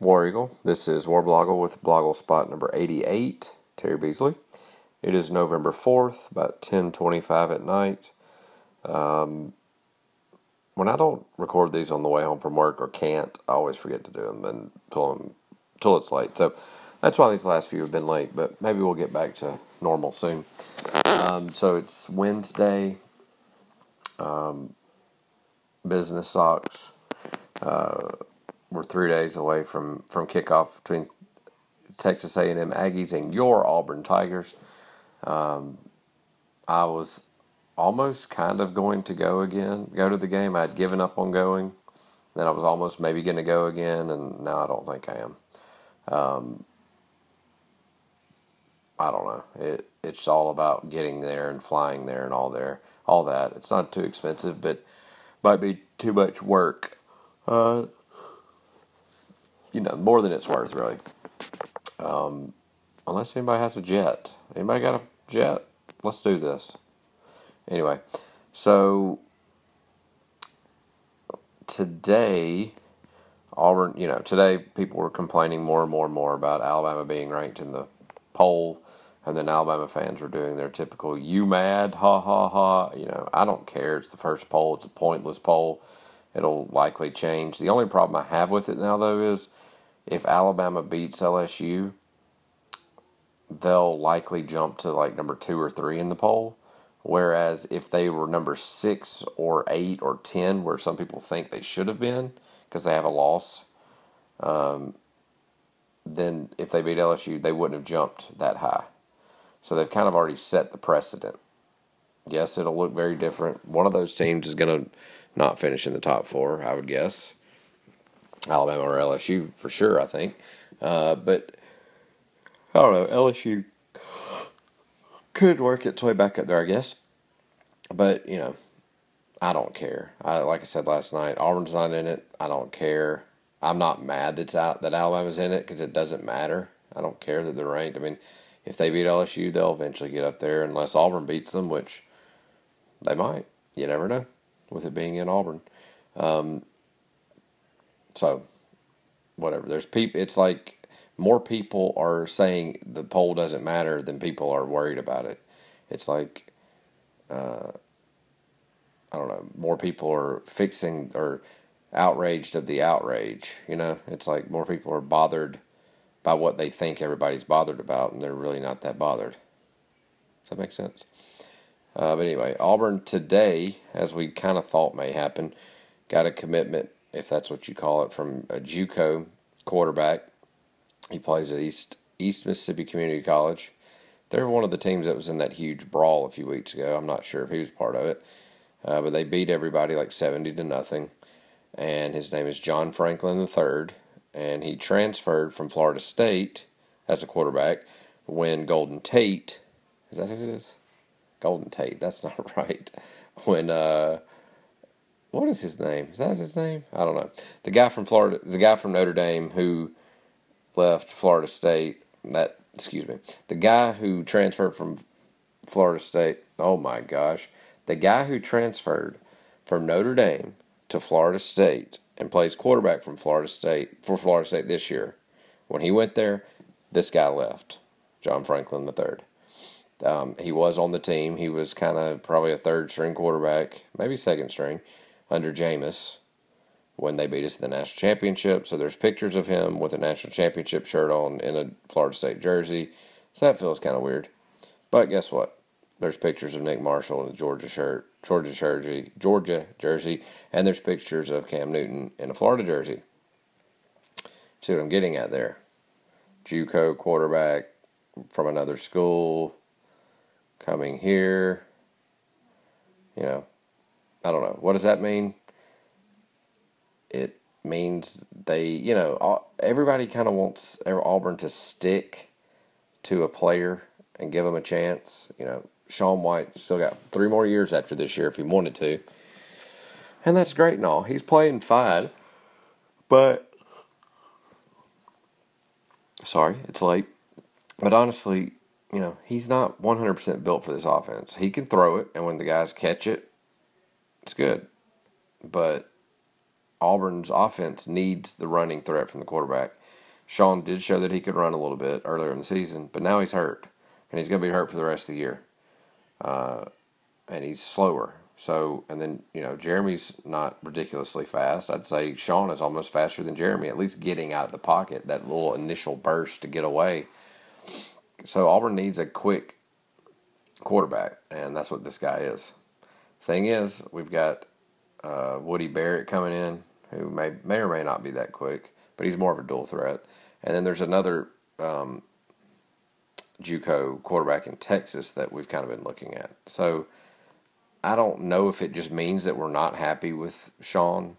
War Eagle. This is Warblogle with Blogle spot number 88, Terry Beasley. It is November 4th, about 10:25 at night. Um, when I don't record these on the way home from work or can't, I always forget to do them and pull them till it's late. So that's why these last few have been late, but maybe we'll get back to normal soon. Um, so it's Wednesday. Um, business socks. Uh, we're three days away from, from kickoff between Texas A&M Aggies and your Auburn Tigers. Um, I was almost kind of going to go again, go to the game. I had given up on going. Then I was almost maybe going to go again, and now I don't think I am. Um, I don't know. It it's all about getting there and flying there and all there, all that. It's not too expensive, but might be too much work. Uh, you know, more than it's worth, really. Um, unless anybody has a jet. Anybody got a jet? Let's do this. Anyway, so today, Auburn, you know, today people were complaining more and more and more about Alabama being ranked in the poll, and then Alabama fans were doing their typical "you mad?" ha ha ha. You know, I don't care. It's the first poll. It's a pointless poll. It'll likely change. The only problem I have with it now, though, is if Alabama beats LSU, they'll likely jump to like number two or three in the poll. Whereas if they were number six or eight or ten, where some people think they should have been because they have a loss, um, then if they beat LSU, they wouldn't have jumped that high. So they've kind of already set the precedent. Yes, it'll look very different. One of those teams is going to not finish in the top four, I would guess. Alabama or LSU for sure, I think. Uh, but I don't know. LSU could work its way back up there, I guess. But you know, I don't care. I like I said last night, Auburn's not in it. I don't care. I'm not mad that's out that Alabama's in it because it doesn't matter. I don't care that they're ranked. I mean, if they beat LSU, they'll eventually get up there unless Auburn beats them, which they might. You never know with it being in Auburn. Um, so, whatever. There's people. It's like more people are saying the poll doesn't matter than people are worried about it. It's like, uh, I don't know. More people are fixing or outraged of the outrage. You know, it's like more people are bothered by what they think everybody's bothered about, and they're really not that bothered. Does that make sense? Uh, but anyway, Auburn today, as we kind of thought may happen, got a commitment, if that's what you call it, from a JUCO quarterback. He plays at East East Mississippi Community College. They're one of the teams that was in that huge brawl a few weeks ago. I'm not sure if he was part of it, uh, but they beat everybody like seventy to nothing. And his name is John Franklin III, and he transferred from Florida State as a quarterback when Golden Tate, is that who it is? Golden Tate. That's not right. When uh, what is his name? Is that his name? I don't know. The guy from Florida, the guy from Notre Dame who left Florida State. That excuse me. The guy who transferred from Florida State. Oh my gosh. The guy who transferred from Notre Dame to Florida State and plays quarterback from Florida State for Florida State this year. When he went there, this guy left. John Franklin III. Um, he was on the team. He was kind of probably a third string quarterback, maybe second string, under Jameis when they beat us in the national championship. So there's pictures of him with a national championship shirt on in a Florida State jersey. So that feels kind of weird. But guess what? There's pictures of Nick Marshall in a Georgia shirt, Georgia jersey, Georgia jersey, and there's pictures of Cam Newton in a Florida jersey. See what I'm getting at there? JUCO quarterback from another school coming here. You know, I don't know. What does that mean? It means they, you know, everybody kind of wants Auburn to stick to a player and give them a chance. You know, Sean White still got three more years after this year if he wanted to. And that's great and all. He's playing fine. But, sorry, it's late. But honestly, you know, he's not 100% built for this offense. He can throw it, and when the guys catch it, it's good. But Auburn's offense needs the running threat from the quarterback. Sean did show that he could run a little bit earlier in the season, but now he's hurt, and he's going to be hurt for the rest of the year. Uh, and he's slower. So, and then, you know, Jeremy's not ridiculously fast. I'd say Sean is almost faster than Jeremy, at least getting out of the pocket, that little initial burst to get away. So, Auburn needs a quick quarterback, and that's what this guy is. Thing is, we've got uh, Woody Barrett coming in, who may may or may not be that quick, but he's more of a dual threat. And then there's another um, JUCO quarterback in Texas that we've kind of been looking at. So I don't know if it just means that we're not happy with Sean,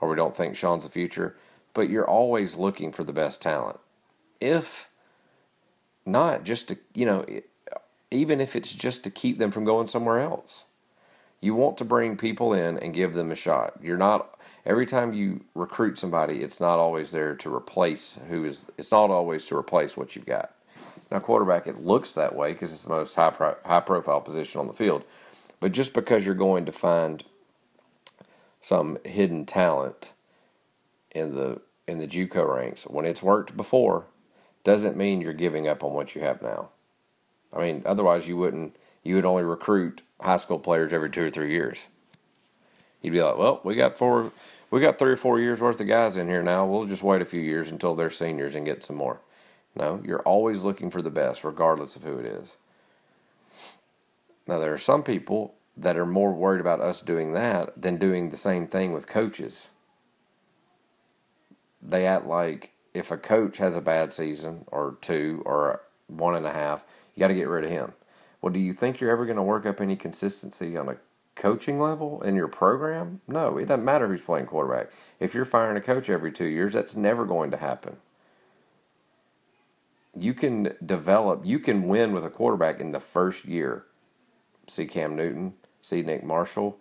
or we don't think Sean's the future. But you're always looking for the best talent. If not just to you know, even if it's just to keep them from going somewhere else. You want to bring people in and give them a shot. You're not every time you recruit somebody, it's not always there to replace who is. It's not always to replace what you've got. Now, quarterback, it looks that way because it's the most high pro, high profile position on the field. But just because you're going to find some hidden talent in the in the JUCO ranks when it's worked before, doesn't mean you're giving up on what you have now. I mean, otherwise you wouldn't. You would only recruit high school players every two or three years. You'd be like, well, we got four, we got three or four years worth of guys in here now. We'll just wait a few years until they're seniors and get some more. No, you're always looking for the best, regardless of who it is. Now, there are some people that are more worried about us doing that than doing the same thing with coaches. They act like if a coach has a bad season or two or one and a half, you got to get rid of him. Well, do you think you're ever going to work up any consistency on a coaching level in your program? No, it doesn't matter who's playing quarterback. If you're firing a coach every two years, that's never going to happen. You can develop, you can win with a quarterback in the first year. See Cam Newton, see Nick Marshall.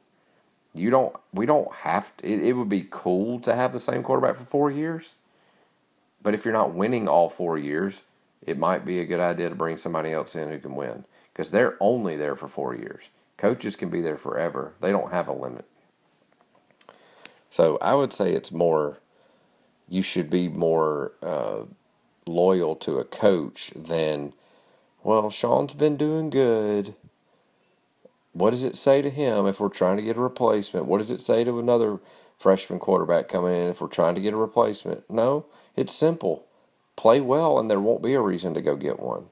You don't, we don't have to, it, it would be cool to have the same quarterback for four years. But if you're not winning all four years, it might be a good idea to bring somebody else in who can win because they're only there for four years. Coaches can be there forever, they don't have a limit. So I would say it's more, you should be more uh, loyal to a coach than, well, Sean's been doing good. What does it say to him if we're trying to get a replacement? What does it say to another freshman quarterback coming in if we're trying to get a replacement? No, it's simple. Play well, and there won't be a reason to go get one.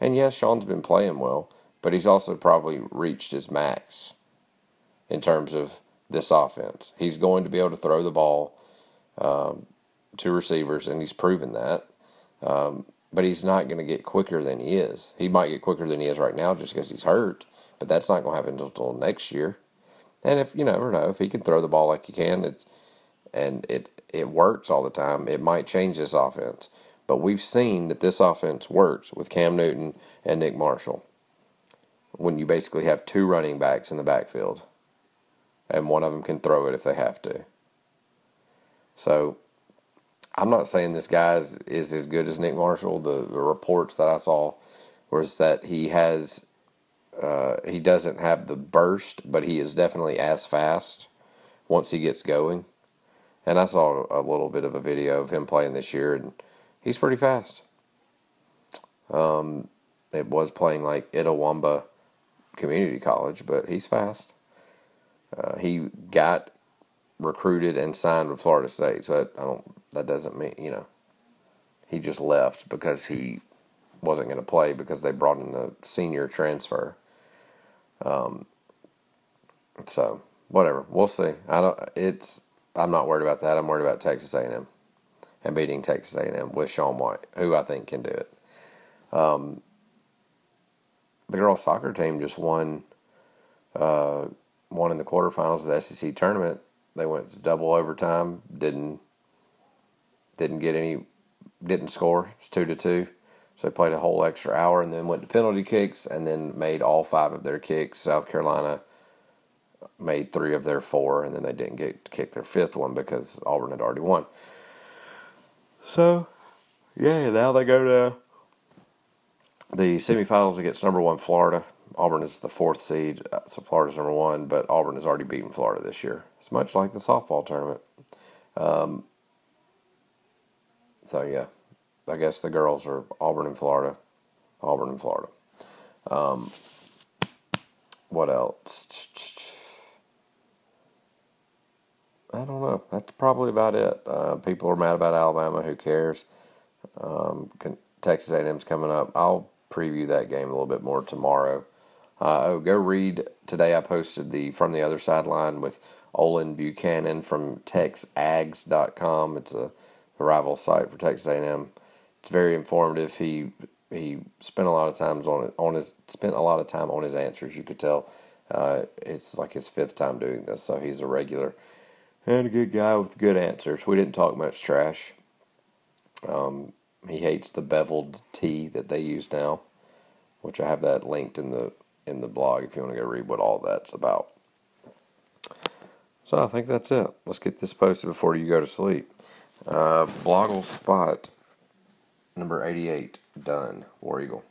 And yes, Sean's been playing well, but he's also probably reached his max in terms of this offense. He's going to be able to throw the ball um, to receivers, and he's proven that. Um, but he's not going to get quicker than he is. He might get quicker than he is right now just because he's hurt, but that's not going to happen until next year. And if you never know, if he can throw the ball like he can, it's and it it works all the time, it might change this offense. But we've seen that this offense works with Cam Newton and Nick Marshall when you basically have two running backs in the backfield and one of them can throw it if they have to. So I'm not saying this guy is, is as good as Nick Marshall. The, the reports that I saw was that he has uh, he doesn't have the burst, but he is definitely as fast once he gets going. And I saw a little bit of a video of him playing this year, and he's pretty fast. Um, it was playing like Itawamba Community College, but he's fast. Uh, he got recruited and signed with Florida State, so that, I don't. That doesn't mean you know. He just left because he wasn't going to play because they brought in a senior transfer. Um. So whatever, we'll see. I don't. It's. I'm not worried about that. I'm worried about Texas A&M and beating Texas A&M with Sean White, who I think can do it. Um, the girls soccer team just won uh, won in the quarterfinals of the SEC tournament. They went to double overtime. Didn't didn't get any didn't score. It's two to two. So they played a whole extra hour and then went to penalty kicks and then made all five of their kicks. South Carolina made three of their four and then they didn't get to kick their fifth one because Auburn had already won. So yeah, now they go to the semifinals against number one Florida. Auburn is the fourth seed, uh, so Florida's number one, but Auburn has already beaten Florida this year. It's much like the softball tournament. Um, so yeah, I guess the girls are Auburn and Florida, Auburn and Florida. Um, what else? I don't know. That's probably about it. Uh, people are mad about Alabama. Who cares? Um, Texas A&M's coming up. I'll preview that game a little bit more tomorrow. Uh, oh, go read today. I posted the from the other sideline with Olin Buchanan from TexAgs.com. It's a, a rival site for Texas A&M. It's very informative. He he spent a lot of times on it on his spent a lot of time on his answers. You could tell uh, it's like his fifth time doing this, so he's a regular and a good guy with good answers. We didn't talk much trash. Um, he hates the beveled T that they use now, which I have that linked in the in the blog if you want to go read what all that's about. So I think that's it. Let's get this posted before you go to sleep. Uh, Blogle spot number 88 done. War Eagle.